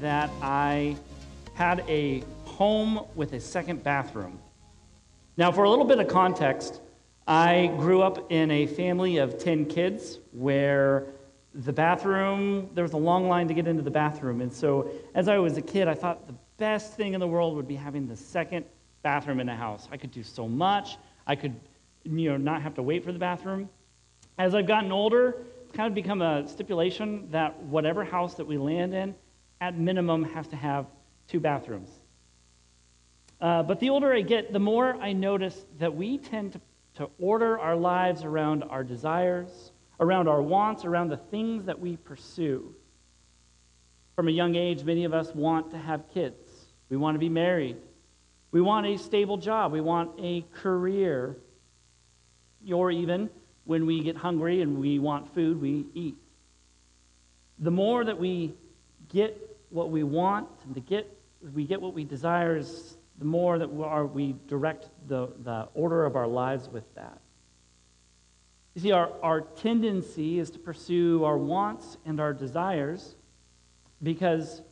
that I had a home with a second bathroom. Now, for a little bit of context, I grew up in a family of 10 kids where the bathroom, there was a long line to get into the bathroom. And so, as I was a kid, I thought the best thing in the world would be having the second bathroom in the house. I could do so much. I could, you know, not have to wait for the bathroom. As I've gotten older, it's kind of become a stipulation that whatever house that we land in, at minimum, has to have two bathrooms. Uh, but the older I get, the more I notice that we tend to, to order our lives around our desires, around our wants, around the things that we pursue. From a young age, many of us want to have kids. We want to be married. We want a stable job. We want a career. Or even when we get hungry and we want food, we eat. The more that we get what we want and to get, we get what we desire, is the more that we, are, we direct the, the order of our lives with that. You see, our, our tendency is to pursue our wants and our desires because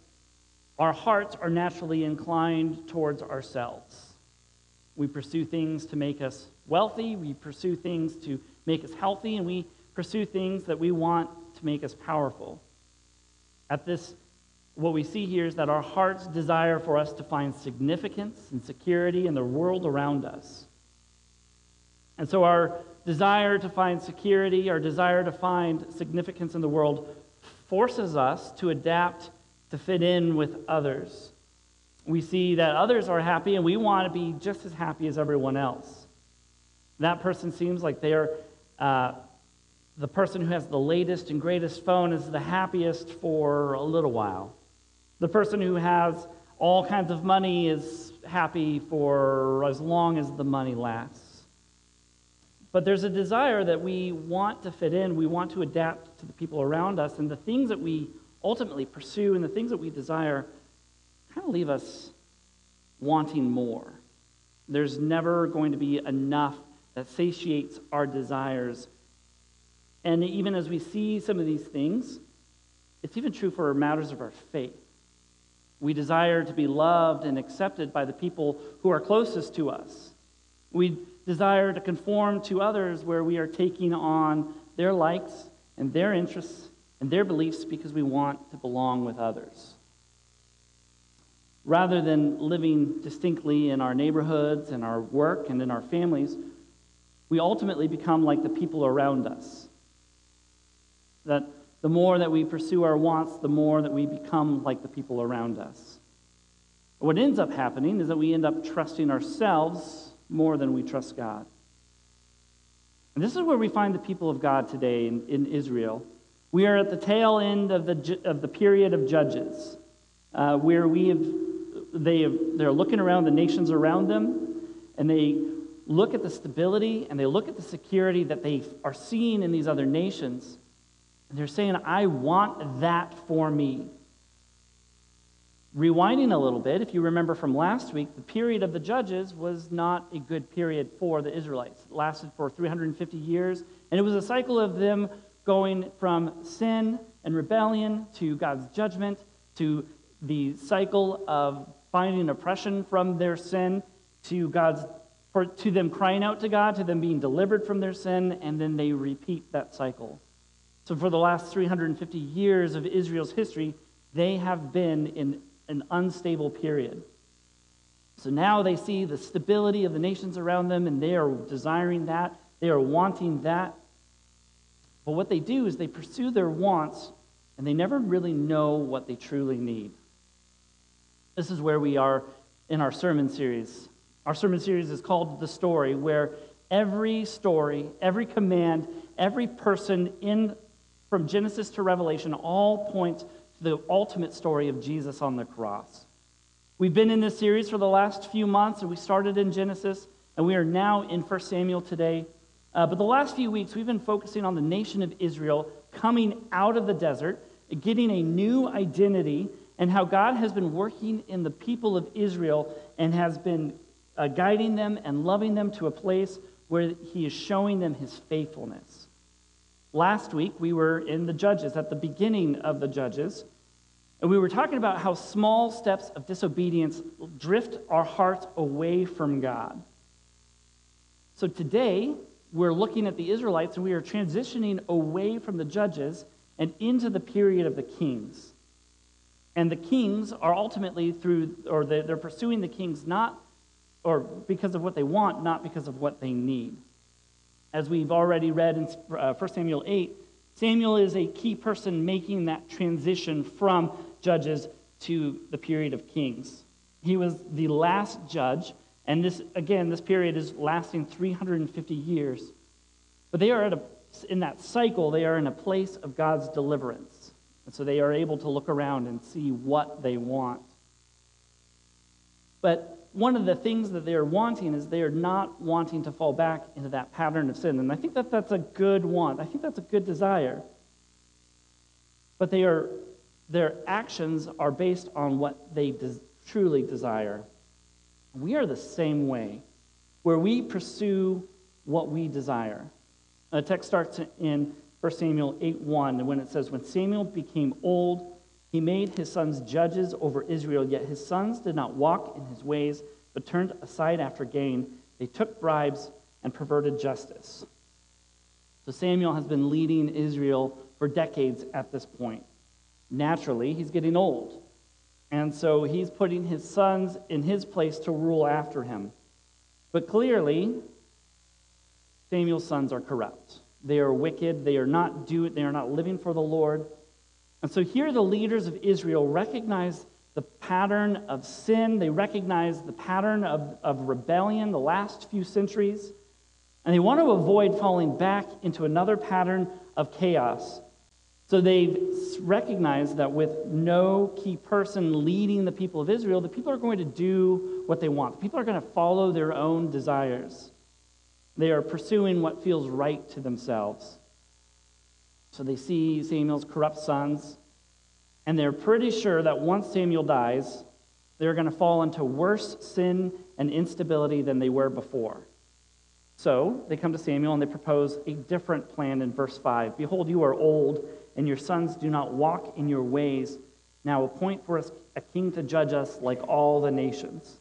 our hearts are naturally inclined towards ourselves. We pursue things to make us wealthy, we pursue things to make us healthy, and we pursue things that we want to make us powerful. At this, what we see here is that our hearts desire for us to find significance and security in the world around us. And so our desire to find security, our desire to find significance in the world, forces us to adapt to fit in with others. We see that others are happy, and we want to be just as happy as everyone else. That person seems like they're uh, the person who has the latest and greatest phone is the happiest for a little while. The person who has all kinds of money is happy for as long as the money lasts. But there's a desire that we want to fit in, we want to adapt to the people around us, and the things that we ultimately pursue and the things that we desire kind of leave us wanting more. There's never going to be enough that satiates our desires. And even as we see some of these things, it's even true for matters of our faith. We desire to be loved and accepted by the people who are closest to us. We desire to conform to others where we are taking on their likes and their interests and their beliefs because we want to belong with others. Rather than living distinctly in our neighborhoods and our work and in our families, we ultimately become like the people around us. That the more that we pursue our wants, the more that we become like the people around us. What ends up happening is that we end up trusting ourselves more than we trust God. And this is where we find the people of God today in, in Israel. We are at the tail end of the, of the period of Judges, uh, where we have, they have, they're looking around the nations around them, and they look at the stability and they look at the security that they are seeing in these other nations. They're saying, I want that for me. Rewinding a little bit, if you remember from last week, the period of the judges was not a good period for the Israelites. It lasted for 350 years, and it was a cycle of them going from sin and rebellion to God's judgment to the cycle of finding oppression from their sin to God's for, to them crying out to God, to them being delivered from their sin, and then they repeat that cycle. So, for the last 350 years of Israel's history, they have been in an unstable period. So now they see the stability of the nations around them, and they are desiring that. They are wanting that. But what they do is they pursue their wants, and they never really know what they truly need. This is where we are in our sermon series our sermon series is called The Story, where every story, every command, every person in from Genesis to Revelation all point to the ultimate story of Jesus on the cross. We've been in this series for the last few months, and we started in Genesis, and we are now in 1 Samuel today. Uh, but the last few weeks, we've been focusing on the nation of Israel coming out of the desert, getting a new identity, and how God has been working in the people of Israel and has been uh, guiding them and loving them to a place where he is showing them his faithfulness. Last week, we were in the Judges, at the beginning of the Judges, And we were talking about how small steps of disobedience drift our hearts away from God. So today, we're looking at the Israelites and we are transitioning away from the judges and into the period of the kings. And the kings are ultimately through, or they're pursuing the kings not, or because of what they want, not because of what they need. As we've already read in 1 uh, Samuel 8, Samuel is a key person making that transition from judges to the period of kings. He was the last judge, and this, again, this period is lasting 350 years. But they are at a, in that cycle, they are in a place of God's deliverance. And so they are able to look around and see what they want. But one of the things that they are wanting is they are not wanting to fall back into that pattern of sin. And I think that that's a good want. I think that's a good desire. But they are, their actions are based on what they des- truly desire. We are the same way, where we pursue what we desire. The text starts in 1 Samuel 8 1, when it says, When Samuel became old, he made his sons judges over Israel, yet his sons did not walk in his ways, but turned aside after gain. They took bribes and perverted justice. So Samuel has been leading Israel for decades at this point. Naturally, he's getting old. And so he's putting his sons in his place to rule after him. But clearly, Samuel's sons are corrupt. They are wicked. They are not do they are not living for the Lord. And so here the leaders of Israel recognize the pattern of sin. They recognize the pattern of, of rebellion the last few centuries. And they want to avoid falling back into another pattern of chaos. So they've recognized that with no key person leading the people of Israel, the people are going to do what they want. The people are going to follow their own desires. They are pursuing what feels right to themselves. So they see Samuel's corrupt sons, and they're pretty sure that once Samuel dies, they're going to fall into worse sin and instability than they were before. So they come to Samuel and they propose a different plan in verse 5. Behold, you are old, and your sons do not walk in your ways. Now appoint for us a king to judge us like all the nations.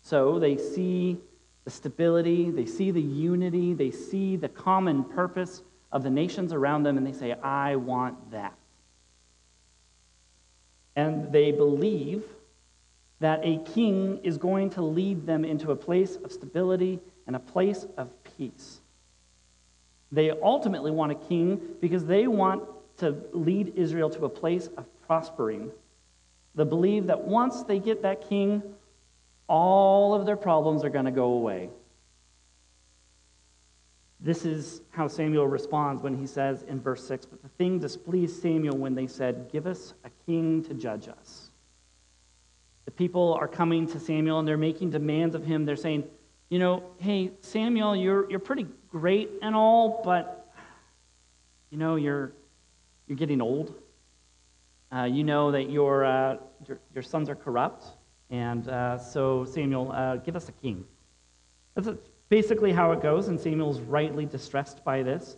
So they see the stability, they see the unity, they see the common purpose of the nations around them, and they say, I want that. And they believe that a king is going to lead them into a place of stability and a place of peace. They ultimately want a king because they want to lead Israel to a place of prospering. They believe that once they get that king, all of their problems are going to go away. This is how Samuel responds when he says in verse 6 But the thing displeased Samuel when they said, Give us a king to judge us. The people are coming to Samuel and they're making demands of him. They're saying, You know, hey, Samuel, you're, you're pretty great and all, but, you know, you're, you're getting old. Uh, you know that your, uh, your, your, sons are corrupt. And uh, so, Samuel, uh, give us a king. That's a basically how it goes, and Samuel's rightly distressed by this.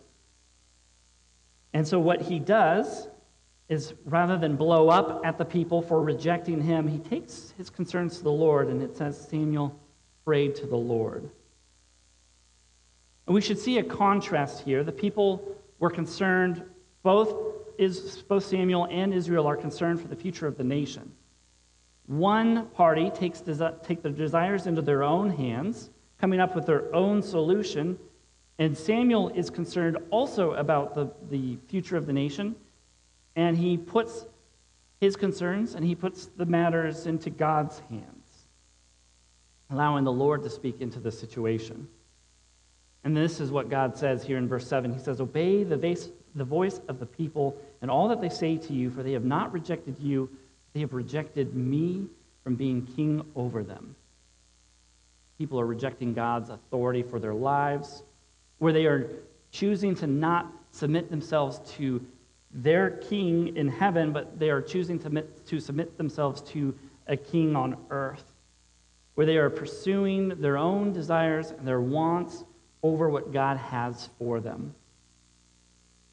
And so, what he does is rather than blow up at the people for rejecting him, he takes his concerns to the Lord, and it says Samuel prayed to the Lord. And we should see a contrast here. The people were concerned, both, is, both Samuel and Israel are concerned for the future of the nation. One party takes take their desires into their own hands coming up with their own solution. And Samuel is concerned also about the, the future of the nation. And he puts his concerns and he puts the matters into God's hands, allowing the Lord to speak into the situation. And this is what God says here in verse 7. He says, Obey the, vase, the voice of the people and all that they say to you, for they have not rejected you, they have rejected me from being king over them. People are rejecting God's authority for their lives, where they are choosing to not submit themselves to their king in heaven, but they are choosing to submit, to submit themselves to a king on earth, where they are pursuing their own desires and their wants over what God has for them.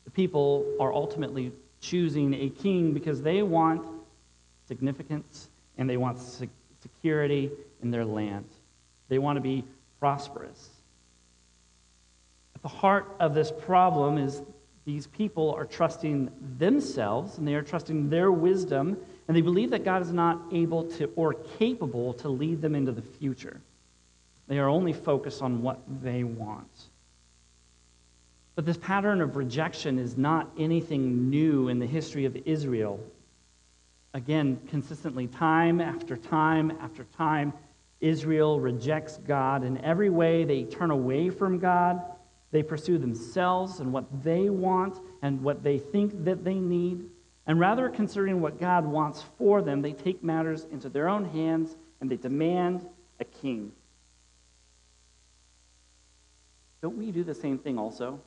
The people are ultimately choosing a king because they want significance and they want security in their land. They want to be prosperous. At the heart of this problem is these people are trusting themselves and they are trusting their wisdom, and they believe that God is not able to or capable to lead them into the future. They are only focused on what they want. But this pattern of rejection is not anything new in the history of Israel. Again, consistently, time after time after time, Israel rejects God. In every way, they turn away from God. They pursue themselves and what they want and what they think that they need. And rather considering what God wants for them, they take matters into their own hands and they demand a king. Don't we do the same thing also?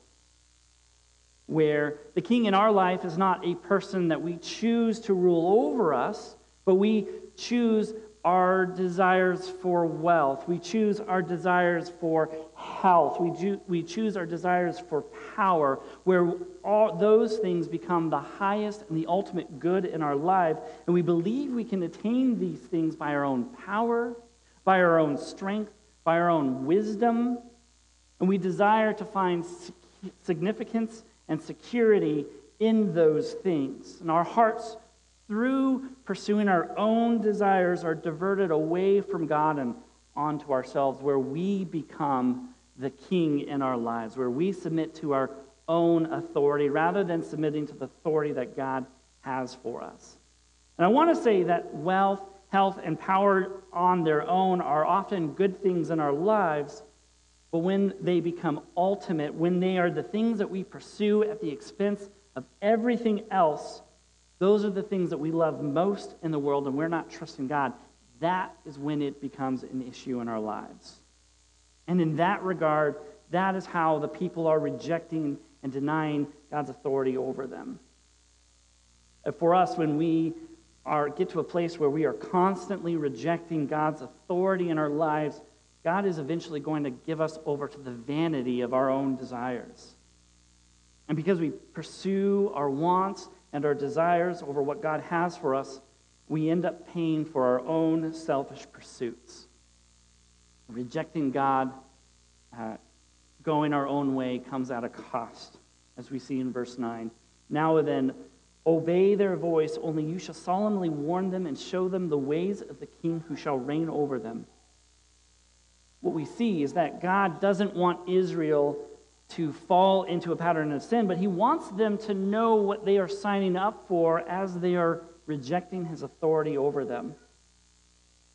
Where the king in our life is not a person that we choose to rule over us, but we choose our desires for wealth. We choose our desires for health. We, do, we choose our desires for power, where all those things become the highest and the ultimate good in our life. And we believe we can attain these things by our own power, by our own strength, by our own wisdom. And we desire to find significance and security in those things. And our hearts through pursuing our own desires, are diverted away from God and onto ourselves, where we become the king in our lives, where we submit to our own authority rather than submitting to the authority that God has for us. And I want to say that wealth, health, and power on their own are often good things in our lives, but when they become ultimate, when they are the things that we pursue at the expense of everything else, those are the things that we love most in the world, and we're not trusting God. That is when it becomes an issue in our lives. And in that regard, that is how the people are rejecting and denying God's authority over them. Uh, for us, when we are, get to a place where we are constantly rejecting God's authority in our lives, God is eventually going to give us over to the vanity of our own desires. And because we pursue our wants and our desires over what God has for us, we end up paying for our own selfish pursuits. Rejecting God, uh, going our own way, comes at a cost, as we see in verse 9. Now then, obey their voice, only you shall solemnly warn them and show them the ways of the king who shall reign over them. What we see is that God doesn't want Israel to fall into a pattern of sin, but he wants them to know what they are signing up for as they are rejecting his authority over them.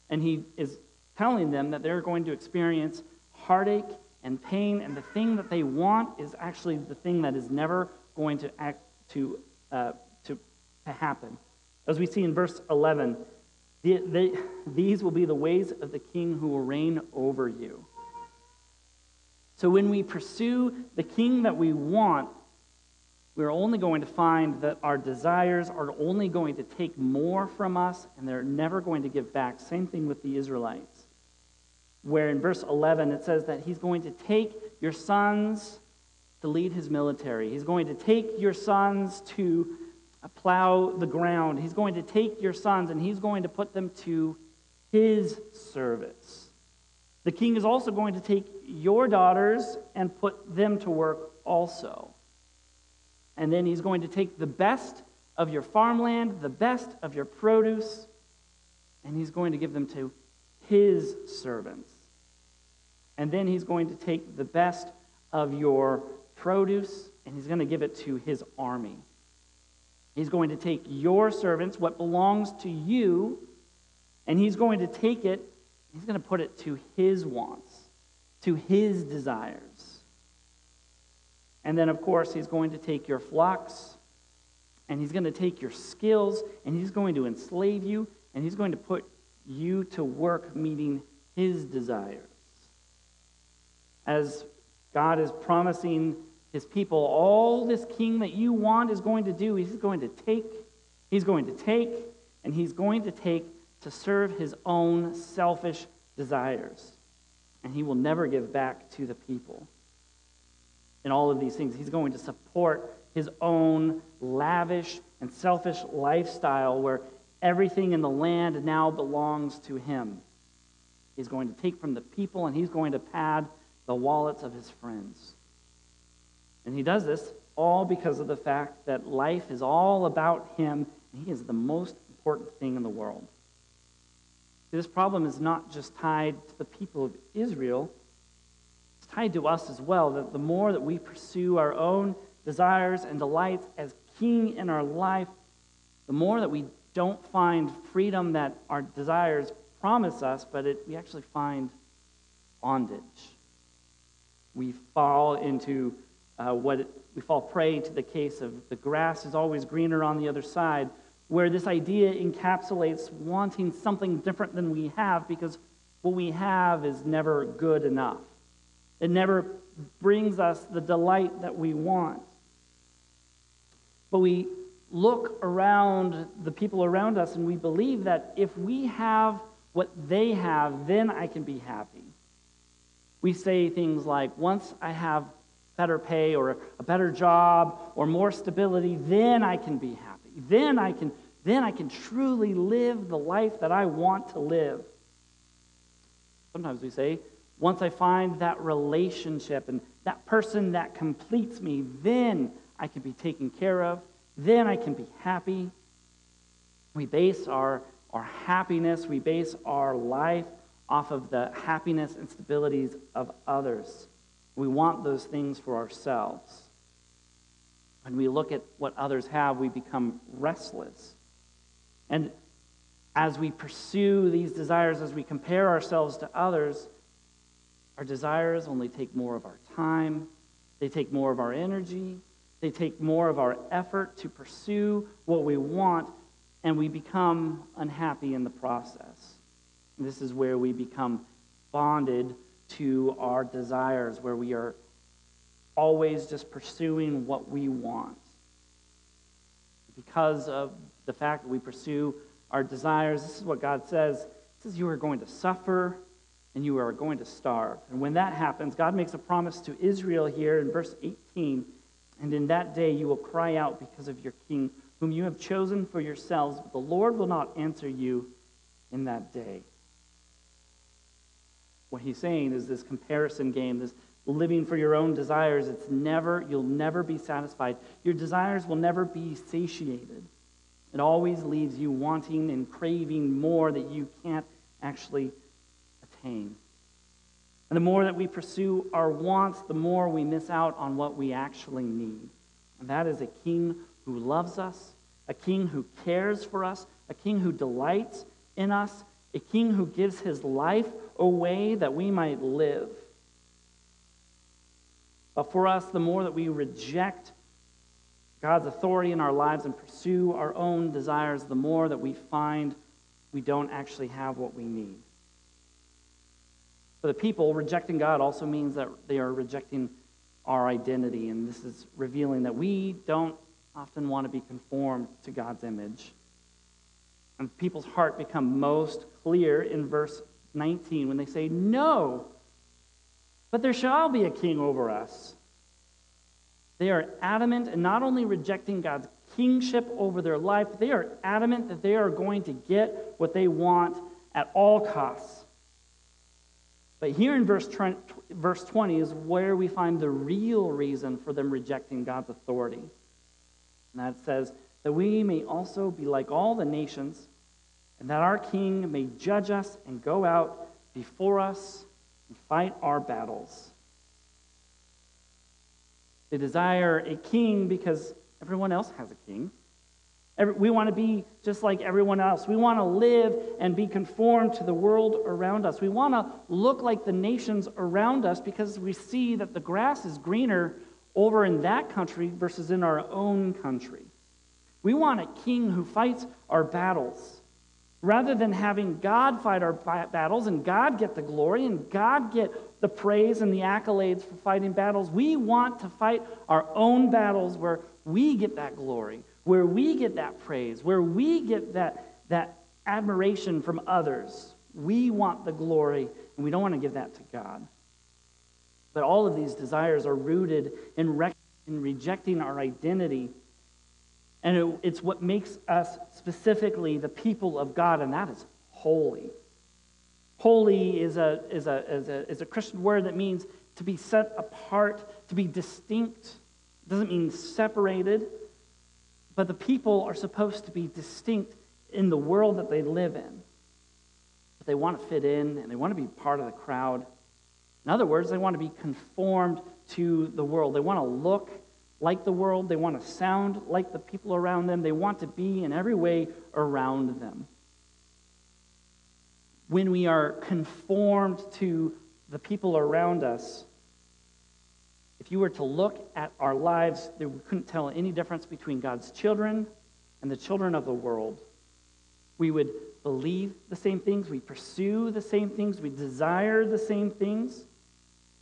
And he is telling them that they're going to experience heartache and pain, and the thing that they want is actually the thing that is never going to act to, uh, to, to happen. As we see in verse 11, the, the, these will be the ways of the king who will reign over you. So when we pursue the king that we want, we're only going to find that our desires are only going to take more from us and they're never going to give back. Same thing with the Israelites, where in verse 11 it says that he's going to take your sons to lead his military, he's going to take your sons to plow the ground, he's going to take your sons and he's going to put them to his service. The king is also going to take your daughters and put them to work also. And then he's going to take the best of your farmland, the best of your produce, and he's going to give them to his servants. And then he's going to take the best of your produce and he's going to give it to his army. He's going to take your servants, what belongs to you, and he's going to take it He's going to put it to his wants, to his desires. And then, of course, he's going to take your flocks and he's going to take your skills and he's going to enslave you and he's going to put you to work meeting his desires. As God is promising his people, all this king that you want is going to do, he's going to take, he's going to take, and he's going to take to serve his own selfish desires. And he will never give back to the people. In all of these things, he's going to support his own lavish and selfish lifestyle where everything in the land now belongs to him. He's going to take from the people and he's going to pad the wallets of his friends. And he does this all because of the fact that life is all about him and he is the most important thing in the world. This problem is not just tied to the people of Israel, it's tied to us as well. That the more that we pursue our own desires and delights as king in our life, the more that we don't find freedom that our desires promise us, but it, we actually find bondage. We fall into uh, what it, we fall prey to the case of the grass is always greener on the other side, where this idea encapsulates wanting something different than we have because what we have is never good enough. It never brings us the delight that we want. But we look around the people around us and we believe that if we have what they have, then I can be happy. We say things like, once I have better pay or a better job or more stability, then I can be happy. Then I can, then I can truly live the life that I want to live. Sometimes we say, once I find that relationship and that person that completes me, then I can be taken care of. Then I can be happy. We base our, our happiness, we base our life off of the happiness and stabilities of others. We want those things for ourselves. When we look at what others have, we become restless. And as we pursue these desires, as we compare ourselves to others, our desires only take more of our time, they take more of our energy, they take more of our effort to pursue what we want, and we become unhappy in the process. And this is where we become bonded to our desires, where we are always just pursuing what we want. Because of the fact that we pursue our desires, this is what God says. He says, You are going to suffer and you are going to starve. And when that happens, God makes a promise to Israel here in verse 18. And in that day you will cry out because of your king, whom you have chosen for yourselves, but the Lord will not answer you in that day. What he's saying is this comparison game, this living for your own desires. It's never, you'll never be satisfied. Your desires will never be satiated. It always leaves you wanting and craving more that you can't actually attain. And the more that we pursue our wants, the more we miss out on what we actually need. And that is a king who loves us, a king who cares for us, a king who delights in us, a king who gives his life away that we might live. But for us, the more that we reject God's authority in our lives and pursue our own desires, the more that we find we don't actually have what we need. For the people, rejecting God also means that they are rejecting our identity, and this is revealing that we don't often want to be conformed to God's image. And people's heart become most clear in verse 19 when they say, No, but there shall be a king over us. They are adamant and not only rejecting God's kingship over their life, they are adamant that they are going to get what they want at all costs. But here in verse 20 is where we find the real reason for them rejecting God's authority. And that says, that we may also be like all the nations and that our King may judge us and go out before us and fight our battles. They desire a king because everyone else has a king. we want to be just like everyone else. We want to live and be conformed to the world around us. We want to look like the nations around us because we see that the grass is greener over in that country versus in our own country. We want a king who fights our battles. Rather than having God fight our battles and God get the glory and God get the praise and the accolades for fighting battles, we want to fight our own battles where we get that glory, where we get that praise, where we get that, that admiration from others. We want the glory, and we don't want to give that to God. But all of these desires are rooted in, in rejecting our identity And it, it's what makes us specifically the people of God, and that is holy. Holy is a, is a, is a, is a Christian word that means to be set apart, to be distinct. It doesn't mean separated, but the people are supposed to be distinct in the world that they live in. But they want to fit in and they want to be part of the crowd. In other words, they want to be conformed to the world. They want to look like the world. They want to sound like the people around them. They want to be in every way around them. When we are conformed to the people around us, if you were to look at our lives, we couldn't tell any difference between God's children and the children of the world. We would believe the same things, we pursue the same things, we desire the same things.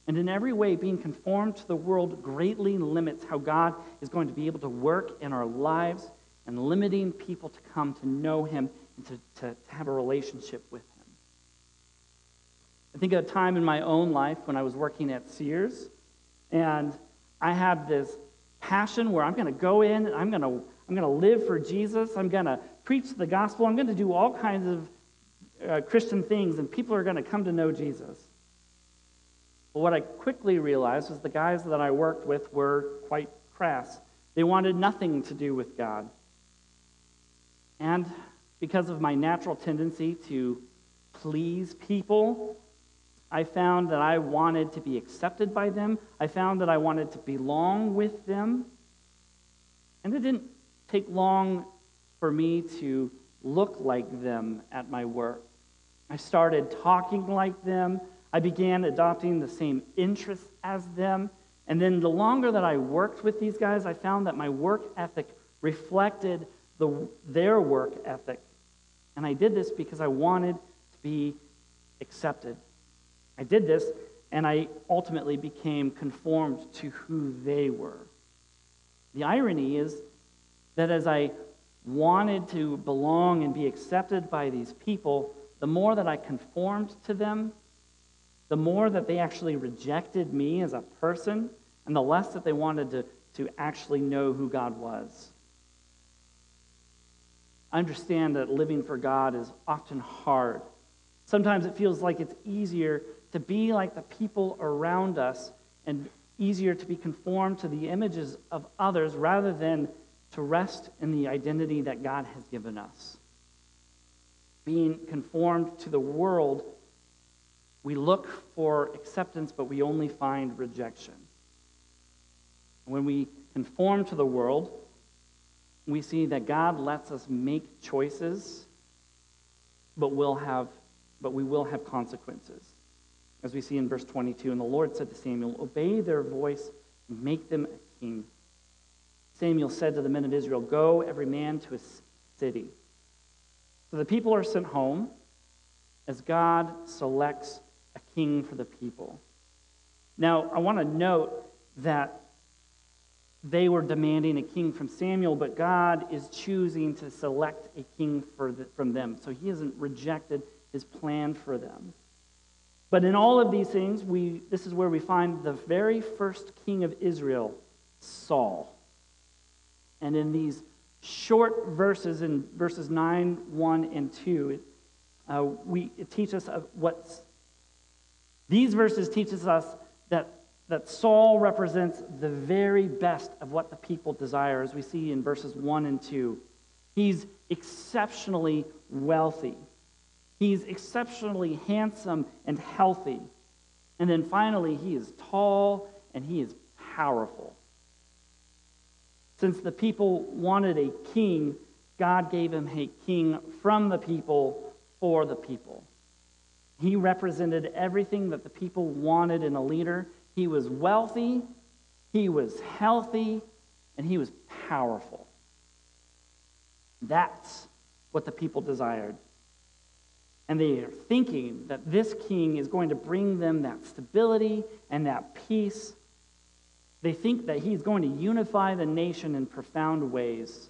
And in every way, being conformed to the world greatly limits how God is going to be able to work in our lives and limiting people to come to know Him and to, to, to have a relationship with. I think of a time in my own life when I was working at Sears, and I had this passion where I'm going to go in and I'm going to I'm going to live for Jesus. I'm going to preach the gospel. I'm going to do all kinds of uh, Christian things, and people are going to come to know Jesus. But what I quickly realized was the guys that I worked with were quite crass. They wanted nothing to do with God. And because of my natural tendency to please people, I found that I wanted to be accepted by them. I found that I wanted to belong with them. And it didn't take long for me to look like them at my work. I started talking like them. I began adopting the same interests as them. And then the longer that I worked with these guys, I found that my work ethic reflected the, their work ethic. And I did this because I wanted to be accepted. I did this, and I ultimately became conformed to who they were. The irony is that as I wanted to belong and be accepted by these people, the more that I conformed to them, the more that they actually rejected me as a person, and the less that they wanted to, to actually know who God was. I understand that living for God is often hard. Sometimes it feels like it's easier to be like the people around us and easier to be conformed to the images of others rather than to rest in the identity that God has given us. Being conformed to the world, we look for acceptance, but we only find rejection. When we conform to the world, we see that God lets us make choices, but, we'll have, but we will have consequences. As we see in verse 22, and the Lord said to Samuel, Obey their voice, and make them a king. Samuel said to the men of Israel, Go, every man to his city. So the people are sent home as God selects a king for the people. Now, I want to note that they were demanding a king from Samuel, but God is choosing to select a king for the, from them. So he hasn't rejected his plan for them. But in all of these things, we, this is where we find the very first king of Israel, Saul. And in these short verses, in verses 9, 1, and 2, uh, we, it teaches us what these verses teaches us that, that Saul represents the very best of what the people desire, as we see in verses 1 and 2. He's exceptionally wealthy. He's exceptionally handsome and healthy. And then finally, he is tall and he is powerful. Since the people wanted a king, God gave him a king from the people for the people. He represented everything that the people wanted in a leader. He was wealthy, he was healthy, and he was powerful. That's what the people desired. And they are thinking that this king is going to bring them that stability and that peace. They think that he's going to unify the nation in profound ways.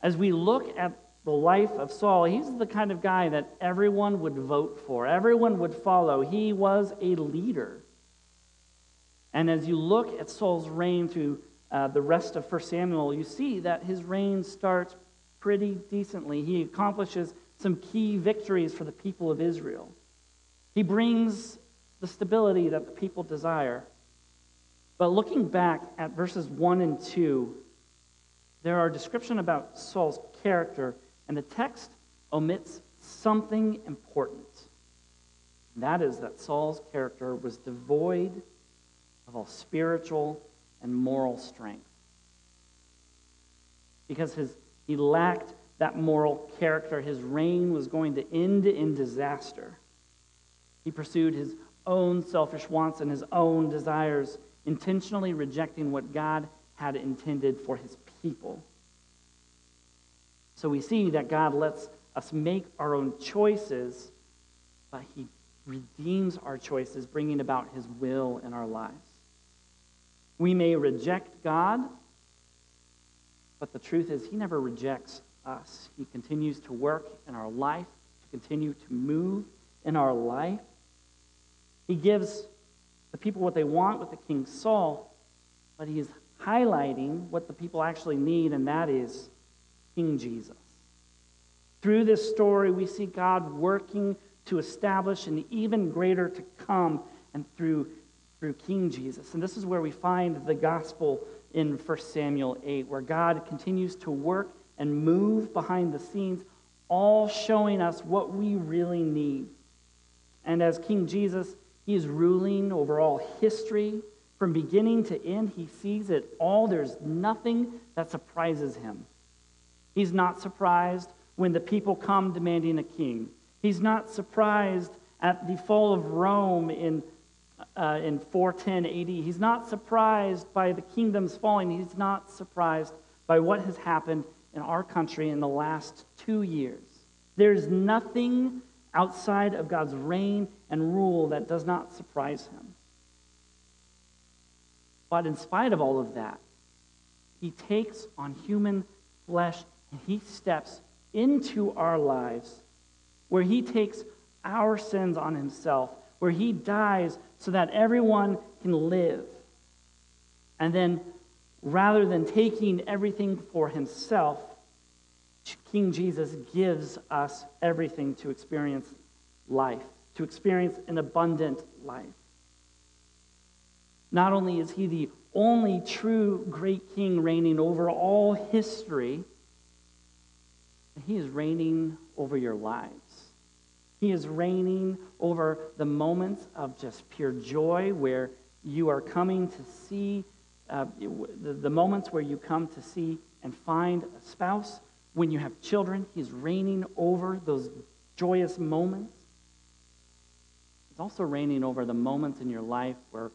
As we look at the life of Saul, he's the kind of guy that everyone would vote for, everyone would follow. He was a leader. And as you look at Saul's reign through uh, the rest of 1 Samuel, you see that his reign starts pretty decently. He accomplishes some key victories for the people of Israel. He brings the stability that the people desire. But looking back at verses 1 and 2, there are description about Saul's character, and the text omits something important. And that is that Saul's character was devoid of all spiritual and moral strength. Because his, he lacked that moral character, his reign was going to end in disaster. He pursued his own selfish wants and his own desires, intentionally rejecting what God had intended for his people. So we see that God lets us make our own choices, but he redeems our choices, bringing about his will in our lives. We may reject God, but the truth is, he never rejects us. He continues to work in our life, to continue to move in our life. He gives the people what they want with the King Saul, but he is highlighting what the people actually need, and that is King Jesus. Through this story, we see God working to establish an even greater to come, and through, through King Jesus. And this is where we find the gospel in 1 Samuel 8, where God continues to work and move behind the scenes, all showing us what we really need. And as King Jesus he is ruling over all history. From beginning to end, he sees it all. There's nothing that surprises him. He's not surprised when the people come demanding a king. He's not surprised at the fall of Rome in, uh, in 410 AD. He's not surprised by the kingdoms falling. He's not surprised by what has happened in our country in the last two years. There's nothing outside of God's reign and rule that does not surprise him. But in spite of all of that, he takes on human flesh and he steps into our lives where he takes our sins on himself, where he dies so that everyone can live. And then, rather than taking everything for himself, King Jesus gives us everything to experience life, to experience an abundant life. Not only is he the only true great king reigning over all history, he is reigning over your lives. He is reigning over the moments of just pure joy where you are coming to see, uh, the, the moments where you come to see and find a spouse when you have children, He's reigning over those joyous moments. He's also reigning over the moments in your life where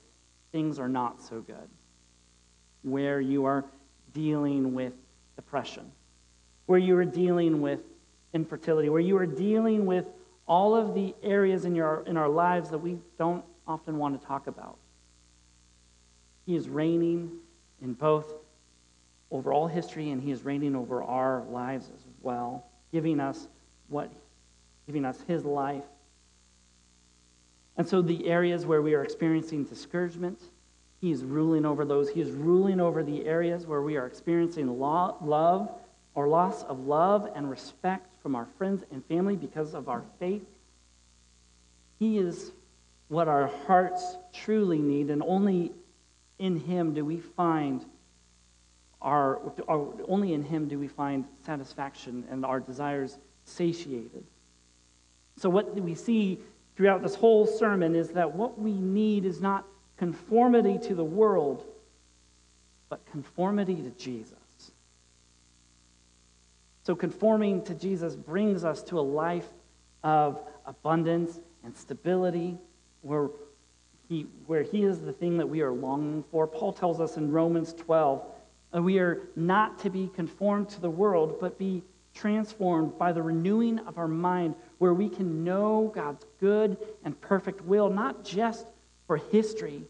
things are not so good, where you are dealing with depression, where you are dealing with infertility, where you are dealing with all of the areas in, your, in our lives that we don't often want to talk about. He is reigning in both over all history, and He is reigning over our lives as well, giving us what, giving us His life. And so, the areas where we are experiencing discouragement, He is ruling over those. He is ruling over the areas where we are experiencing love or loss of love and respect from our friends and family because of our faith. He is what our hearts truly need, and only in Him do we find our, our, only in Him do we find satisfaction and our desires satiated. So, what we see throughout this whole sermon is that what we need is not conformity to the world, but conformity to Jesus. So, conforming to Jesus brings us to a life of abundance and stability where he, where he is the thing that we are longing for. Paul tells us in Romans 12 we are not to be conformed to the world, but be transformed by the renewing of our mind, where we can know God's good and perfect will, not just for history,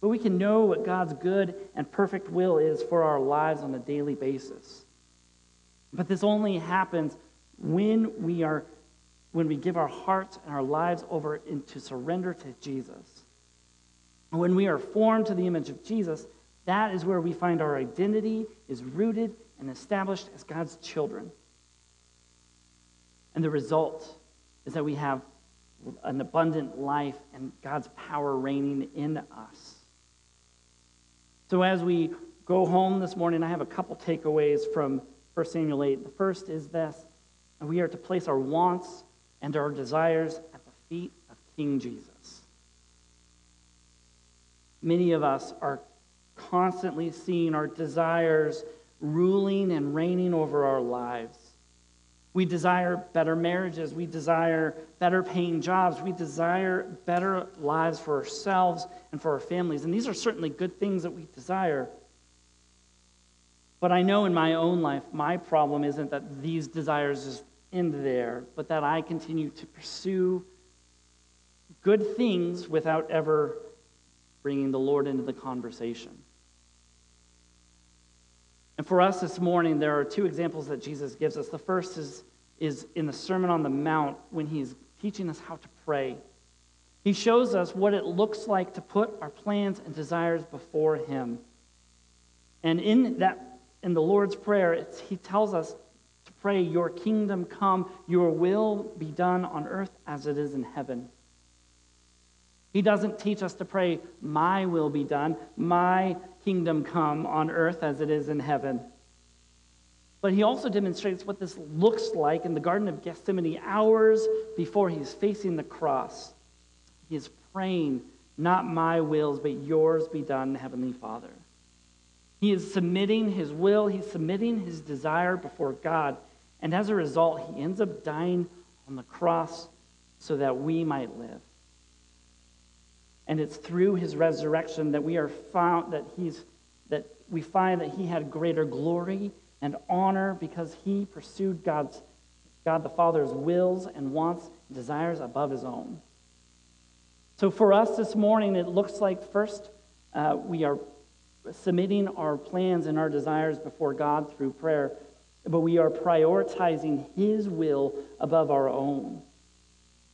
but we can know what God's good and perfect will is for our lives on a daily basis. But this only happens when we are when we give our hearts and our lives over into surrender to Jesus. When we are formed to the image of Jesus, That is where we find our identity is rooted and established as God's children. And the result is that we have an abundant life and God's power reigning in us. So as we go home this morning, I have a couple takeaways from 1 Samuel 8. The first is this we are to place our wants and our desires at the feet of King Jesus. Many of us are constantly seeing our desires ruling and reigning over our lives. We desire better marriages. We desire better paying jobs. We desire better lives for ourselves and for our families. And these are certainly good things that we desire. But I know in my own life, my problem isn't that these desires just end there, but that I continue to pursue good things without ever bringing the Lord into the conversation. And for us this morning, there are two examples that Jesus gives us. The first is, is in the Sermon on the Mount when he's teaching us how to pray. He shows us what it looks like to put our plans and desires before him. And in that in the Lord's Prayer, he tells us to pray, Your kingdom come, your will be done on earth as it is in heaven. He doesn't teach us to pray, My will be done, my kingdom come on earth as it is in heaven. But he also demonstrates what this looks like in the Garden of Gethsemane hours before he's facing the cross. He is praying, Not my wills, but yours be done, Heavenly Father. He is submitting his will, he's submitting his desire before God. And as a result, he ends up dying on the cross so that we might live. And it's through his resurrection that we are found that he's that we find that he had greater glory and honor because he pursued God's God the Father's wills and wants and desires above his own. So for us this morning, it looks like first uh, we are submitting our plans and our desires before God through prayer, but we are prioritizing His will above our own.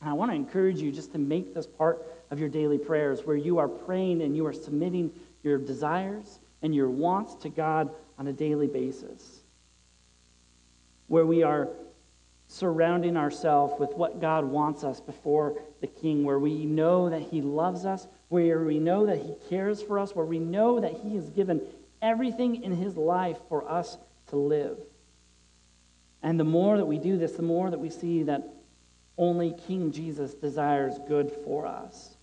And I want to encourage you just to make this part of your daily prayers where you are praying and you are submitting your desires and your wants to God on a daily basis. Where we are surrounding ourselves with what God wants us before the King, where we know that He loves us, where we know that He cares for us, where we know that He has given everything in His life for us to live. And the more that we do this, the more that we see that only King Jesus desires good for us.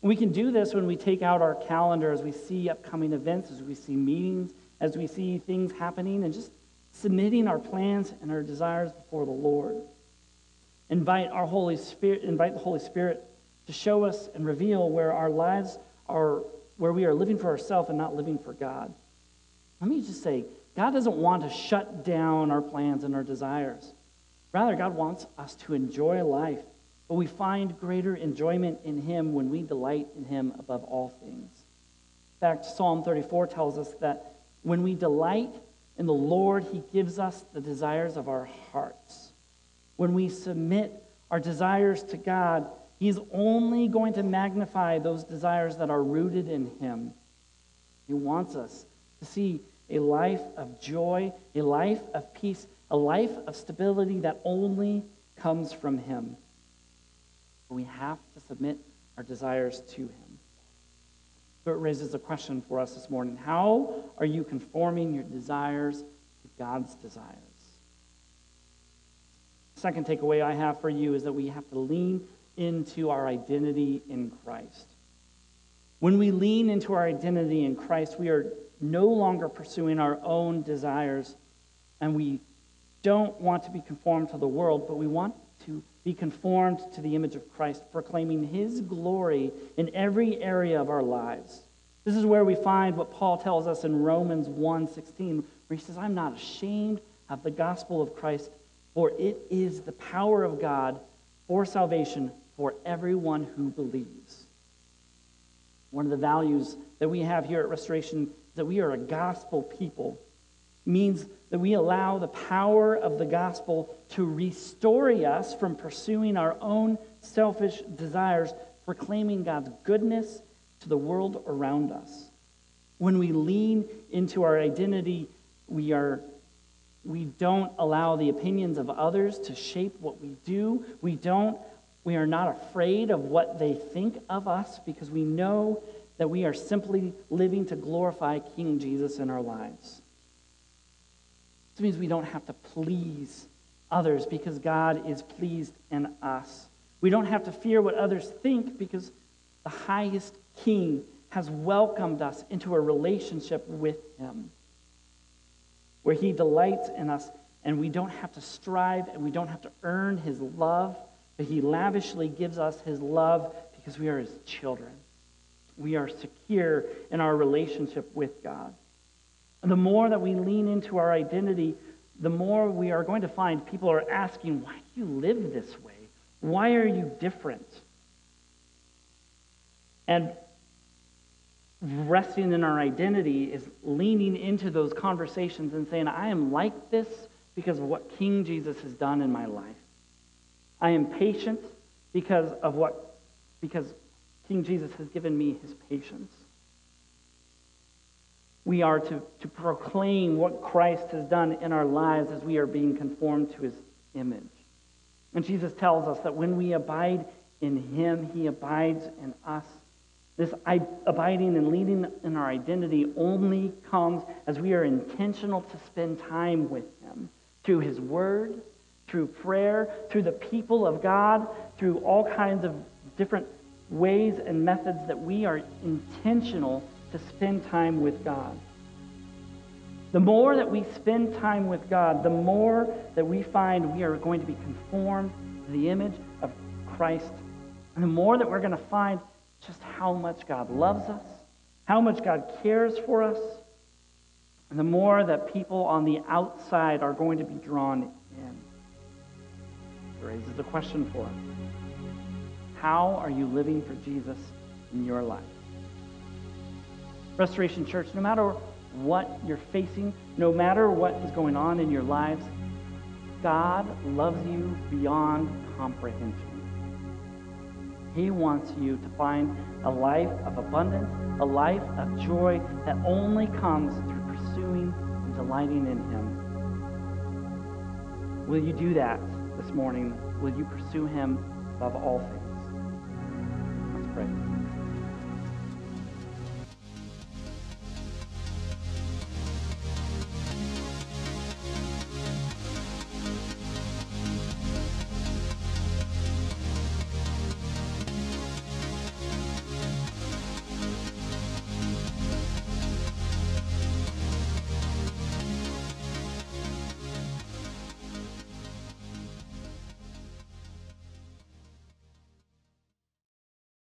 We can do this when we take out our calendar as we see upcoming events, as we see meetings, as we see things happening, and just submitting our plans and our desires before the Lord. Invite our Holy Spirit, invite the Holy Spirit to show us and reveal where our lives are, where we are living for ourselves and not living for God. Let me just say, God doesn't want to shut down our plans and our desires. Rather, God wants us to enjoy life, but we find greater enjoyment in Him when we delight in Him above all things. In fact, Psalm 34 tells us that when we delight in the Lord, He gives us the desires of our hearts. When we submit our desires to God, He's only going to magnify those desires that are rooted in Him. He wants us to see a life of joy, a life of peace, a life of stability that only comes from Him. We have to submit our desires to Him. So it raises a question for us this morning How are you conforming your desires to God's desires? Second takeaway I have for you is that we have to lean into our identity in Christ. When we lean into our identity in Christ, we are no longer pursuing our own desires, and we don't want to be conformed to the world, but we want to be conformed to the image of Christ, proclaiming his glory in every area of our lives. This is where we find what Paul tells us in Romans 1:16, where he says, "I'm not ashamed of the gospel of Christ, for it is the power of God for salvation for everyone who believes. One of the values that we have here at Restoration is that we are a gospel people. Means that we allow the power of the gospel to restore us from pursuing our own selfish desires, proclaiming God's goodness to the world around us. When we lean into our identity, we are we don't allow the opinions of others to shape what we do. We don't we are not afraid of what they think of us because we know that we are simply living to glorify King Jesus in our lives. This means we don't have to please others because God is pleased in us. We don't have to fear what others think because the highest King has welcomed us into a relationship with Him where He delights in us and we don't have to strive and we don't have to earn His love, but He lavishly gives us His love because we are His children. We are secure in our relationship with God. The more that we lean into our identity, the more we are going to find people are asking, why do you live this way? Why are you different? And resting in our identity is leaning into those conversations and saying, I am like this because of what King Jesus has done in my life. I am patient because of what because King Jesus has given me his patience. We are to, to proclaim what Christ has done in our lives as we are being conformed to his image. And Jesus tells us that when we abide in him, he abides in us. This abiding and leading in our identity only comes as we are intentional to spend time with him through his word, through prayer, through the people of God, through all kinds of different ways and methods that we are intentional to spend time with God. The more that we spend time with God, the more that we find we are going to be conformed to the image of Christ. And the more that we're going to find just how much God loves us, how much God cares for us, and the more that people on the outside are going to be drawn in. It raises the question for us How are you living for Jesus in your life? Restoration Church, no matter what you're facing, no matter what is going on in your lives, God loves you beyond comprehension. He wants you to find a life of abundance, a life of joy that only comes through pursuing and delighting in Him. Will you do that this morning? Will you pursue Him above all things?